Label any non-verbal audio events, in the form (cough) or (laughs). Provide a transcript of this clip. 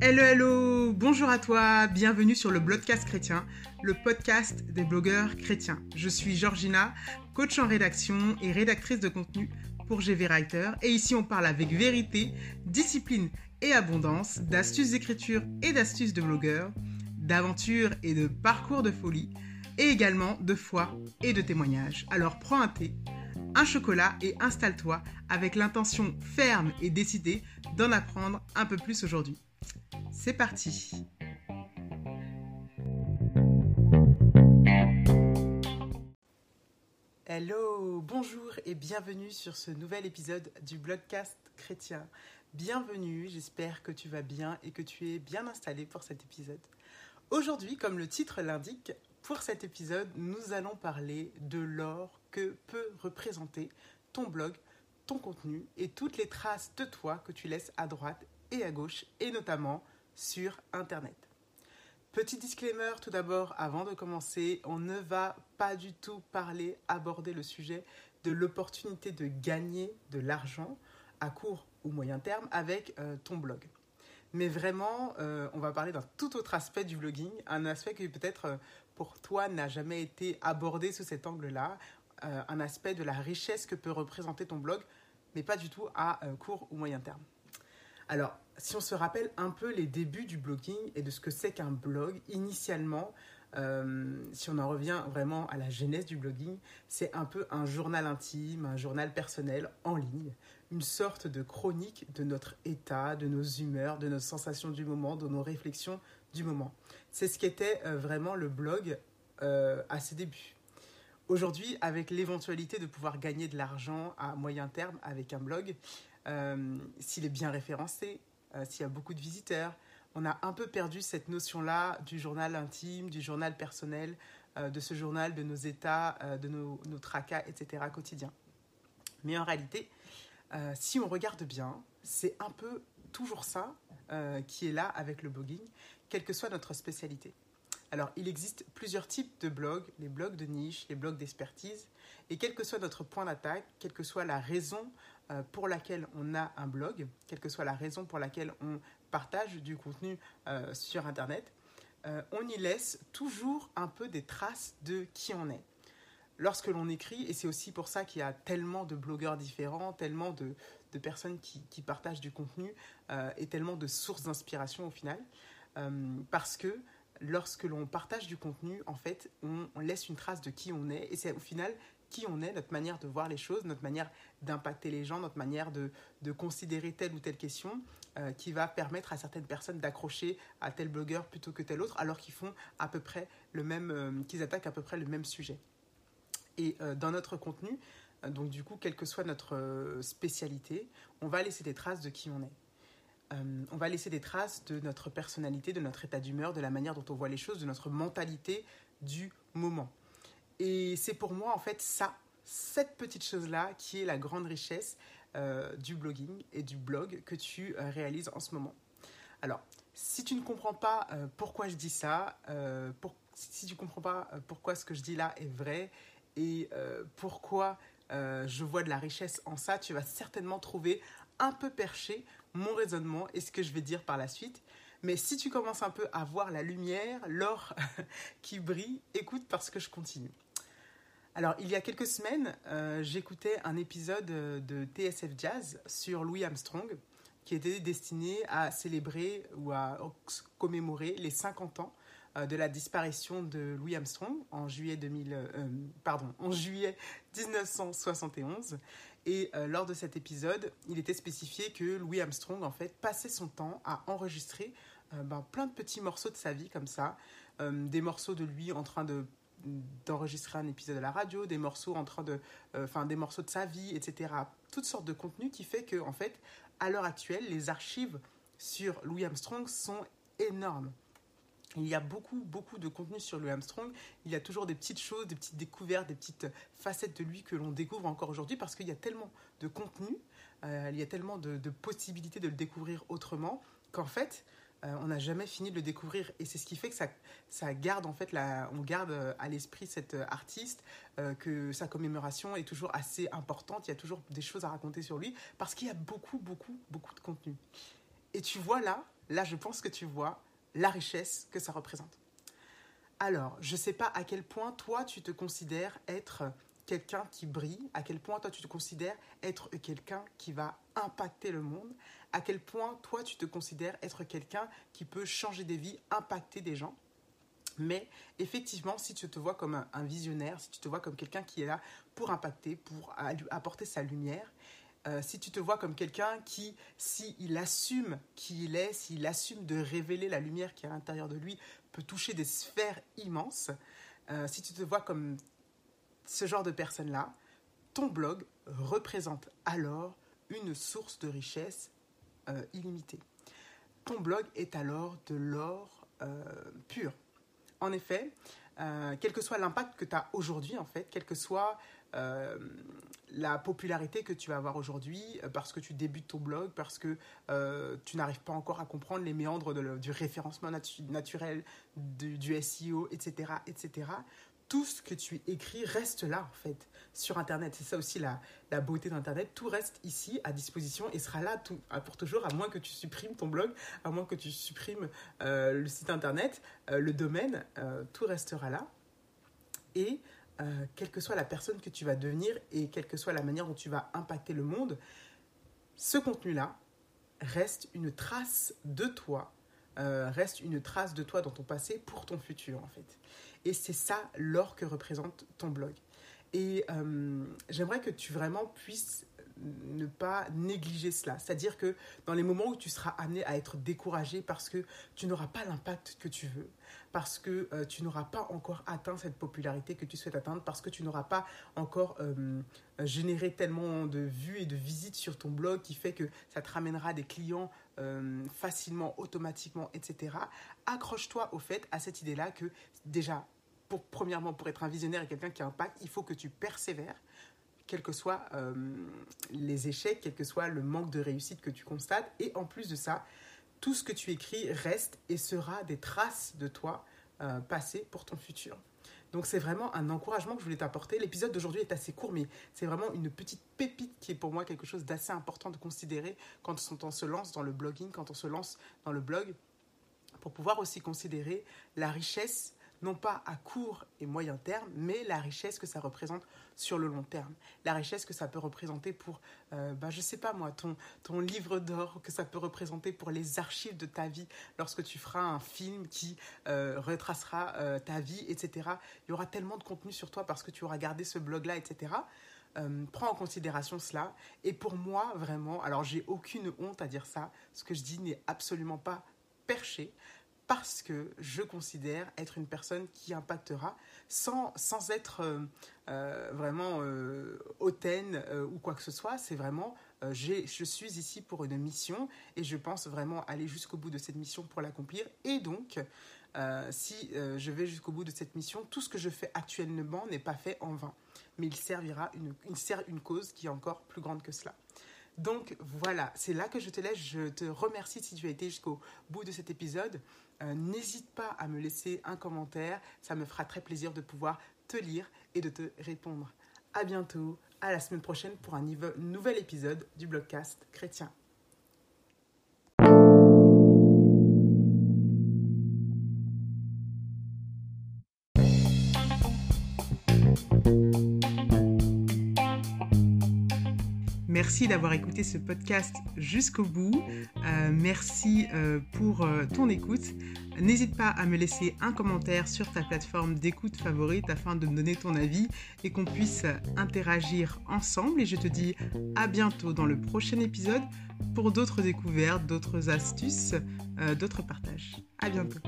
Hello, hello, bonjour à toi, bienvenue sur le Blogcast chrétien, le podcast des blogueurs chrétiens. Je suis Georgina, coach en rédaction et rédactrice de contenu pour GV Writer. Et ici, on parle avec vérité, discipline et abondance, d'astuces d'écriture et d'astuces de blogueurs, d'aventures et de parcours de folie, et également de foi et de témoignages. Alors prends un thé, un chocolat et installe-toi avec l'intention ferme et décidée d'en apprendre un peu plus aujourd'hui. C'est parti Hello, bonjour et bienvenue sur ce nouvel épisode du Blogcast chrétien. Bienvenue, j'espère que tu vas bien et que tu es bien installé pour cet épisode. Aujourd'hui, comme le titre l'indique, pour cet épisode, nous allons parler de l'or que peut représenter ton blog, ton contenu et toutes les traces de toi que tu laisses à droite et à gauche et notamment sur Internet. Petit disclaimer tout d'abord avant de commencer, on ne va pas du tout parler, aborder le sujet de l'opportunité de gagner de l'argent à court ou moyen terme avec euh, ton blog. Mais vraiment, euh, on va parler d'un tout autre aspect du blogging, un aspect qui peut-être euh, pour toi n'a jamais été abordé sous cet angle-là, un aspect de la richesse que peut représenter ton blog, mais pas du tout à court ou moyen terme. Alors, si on se rappelle un peu les débuts du blogging et de ce que c'est qu'un blog, initialement, euh, si on en revient vraiment à la genèse du blogging, c'est un peu un journal intime, un journal personnel en ligne, une sorte de chronique de notre état, de nos humeurs, de nos sensations du moment, de nos réflexions moment. C'est ce qu'était euh, vraiment le blog euh, à ses débuts. Aujourd'hui, avec l'éventualité de pouvoir gagner de l'argent à moyen terme avec un blog, s'il est bien référencé, s'il y a beaucoup de visiteurs, on a un peu perdu cette notion-là du journal intime, du journal personnel, euh, de ce journal de nos états, euh, de nos, tracas, etc. quotidiens. Mais en réalité, euh, si on regarde bien, c'est un peu toujours ça qui est là avec le blogging, quelle que soit notre spécialité. Alors, il existe plusieurs types de blogs, les blogs de niche, les blogs d'expertise, et quel que soit notre point d'attaque, quelle que soit la raison pour laquelle on a un blog, quelle que soit la raison pour laquelle on partage du contenu euh, sur Internet, euh, on y laisse toujours un peu des traces de qui on est. Lorsque l'on écrit, et c'est aussi pour ça qu'il y a tellement de blogueurs différents, tellement de, personnes qui, partagent du contenu euh, et tellement de sources d'inspiration au final, parce que lorsque l'on partage du contenu, en fait, on, laisse une trace de qui on est, et c'est au final qui on est, notre manière de voir les choses, notre manière d'impacter les gens, notre manière de, considérer telle ou telle question euh, qui va permettre à certaines personnes d'accrocher à tel blogueur plutôt que tel autre alors qu'ils font à peu près le même, euh, qu'ils attaquent à peu près le même sujet. Et euh, dans notre contenu, donc du coup, quelle que soit notre spécialité, on va laisser des traces de qui on est. on va laisser des traces de notre personnalité, de notre état d'humeur, de la manière dont on voit les choses, de notre mentalité du moment. Et c'est pour moi, en fait, ça, cette petite chose-là, qui est la grande richesse euh, du blogging et du blog que tu euh, réalises en ce moment. Alors, si tu ne comprends pas euh, pourquoi je dis ça, si tu ne comprends pas pourquoi ce que je dis là est vrai et pourquoi je vois de la richesse en ça, tu vas certainement trouver un peu perché mon raisonnement et ce que je vais dire par la suite. Mais si tu commences un peu à voir la lumière, l'or (laughs) qui brille, écoute parce que je continue. Alors, il y a quelques semaines, euh, j'écoutais un épisode euh, de TSF Jazz sur Louis Armstrong qui était destiné à célébrer ou à commémorer les 50 ans euh, de la disparition de Louis Armstrong en juillet, 2000, pardon, en juillet 1971. Et lors de cet épisode, il était spécifié que Louis Armstrong, en fait, passait son temps à enregistrer ben, plein de petits morceaux de sa vie comme ça, des morceaux de lui en train de d'enregistrer un épisode de la radio, des morceaux en train de, euh, enfin des morceaux de sa vie, etc. Toutes sortes de contenus qui fait que en fait, à l'heure actuelle, les archives sur Louis Armstrong sont énormes. Il y a beaucoup, beaucoup de contenu sur Louis Armstrong. Il y a toujours des petites choses, des petites découvertes, des petites facettes de lui que l'on découvre encore aujourd'hui parce qu'il y a tellement de contenu, euh, il y a tellement de, possibilités de le découvrir autrement qu'en fait, euh, on n'a jamais fini de le découvrir. Et c'est ce qui fait que ça, ça garde, en fait, on garde euh, à l'esprit cet artiste, que sa commémoration est toujours assez importante. Il y a toujours des choses à raconter sur lui, parce qu'il y a beaucoup, beaucoup, beaucoup de contenu. Et tu vois là, là, je pense que tu vois la richesse que ça représente. Alors, je ne sais pas à quel point toi, tu te considères être quelqu'un qui brille, à quel point toi, tu te considères être quelqu'un qui va impacter le monde, à quel point toi tu te considères être quelqu'un qui peut changer des vies, impacter des gens. Mais effectivement, si tu te vois comme un, visionnaire, si tu te vois comme quelqu'un qui est là pour impacter, pour apporter sa lumière, euh, si tu te vois comme quelqu'un qui, s'il assume qui il est, s'il assume de révéler la lumière qui est à l'intérieur de lui, peut toucher des sphères immenses, euh, si tu te vois comme ce genre de personne-là, ton blog représente alors une source de richesse euh, illimité. Ton blog est alors de l'or pur. En effet, euh, quel que soit l'impact que tu as aujourd'hui, en fait, quelle que soit la popularité que tu vas avoir aujourd'hui, parce que tu débutes ton blog, parce que tu n'arrives pas encore à comprendre les méandres du référencement naturel, du, du SEO, etc., etc., tout ce que tu écris reste là, en fait, sur Internet. C'est ça aussi la, la beauté d'Internet. Tout reste ici à disposition et sera là pour toujours, à moins que tu supprimes ton blog, à moins que tu supprimes euh, le site Internet, euh, le domaine, euh, tout restera là. Et quelle que soit la personne que tu vas devenir et quelle que soit la manière dont tu vas impacter le monde, ce contenu-là reste une trace de toi, reste une trace de toi dans ton passé pour ton futur, en fait. Et c'est ça l'or que représente ton blog. Et euh, j'aimerais que tu vraiment puisses ne pas négliger cela. C'est-à-dire que dans les moments où tu seras amené à être découragé parce que tu n'auras pas l'impact que tu veux, parce que euh, tu n'auras pas encore atteint cette popularité que tu souhaites atteindre, parce que tu n'auras pas encore euh, généré tellement de vues et de visites sur ton blog qui fait que ça te ramènera des clients facilement, automatiquement, etc. Accroche-toi au fait, à cette idée-là que déjà, pour, premièrement, pour être un visionnaire et quelqu'un qui impacte, il faut que tu persévères, quels que soient euh, les échecs, quel que soit le manque de réussite que tu constates. Et en plus de ça, tout ce que tu écris reste et sera des traces de toi euh, passées pour ton futur. Donc c'est vraiment un encouragement que je voulais t'apporter. L'épisode d'aujourd'hui est assez court, mais c'est vraiment une petite pépite qui est pour moi quelque chose d'assez important de considérer quand on se lance dans le blogging, quand on se lance dans le blog, pour pouvoir aussi considérer la richesse non pas à court et moyen terme, mais la richesse que ça représente sur le long terme. La richesse que ça peut représenter pour, euh, bah, je sais pas moi, ton, ton livre d'or, que ça peut représenter pour les archives de ta vie, lorsque tu feras un film qui euh, retracera euh, ta vie, etc. Il y aura tellement de contenu sur toi parce que tu auras gardé ce blog-là, etc. Euh, prends en considération cela. Et pour moi, vraiment, alors j'ai aucune honte à dire ça, ce que je dis n'est absolument pas perché parce que je considère être une personne qui impactera sans, sans être euh, euh, vraiment euh, hautaine ou quoi que ce soit. C'est vraiment, je suis ici pour une mission et je pense vraiment aller jusqu'au bout de cette mission pour l'accomplir. Et donc, si je vais jusqu'au bout de cette mission, tout ce que je fais actuellement n'est pas fait en vain, mais il servira une, il sert une cause qui est encore plus grande que cela. Donc voilà, c'est là que je te laisse. Je te remercie si tu as été jusqu'au bout de cet épisode. Euh, n'hésite pas à me laisser un commentaire. Ça me fera très plaisir de pouvoir te lire et de te répondre. À bientôt, à la semaine prochaine pour un nouvel épisode du blogcast chrétien. Merci d'avoir écouté ce podcast jusqu'au bout. Euh, merci euh, pour euh, ton écoute. N'hésite pas à me laisser un commentaire sur ta plateforme d'écoute favorite afin de me donner ton avis et qu'on puisse interagir ensemble. Et je te dis à bientôt dans le prochain épisode pour d'autres découvertes, d'autres astuces, d'autres partages. À bientôt.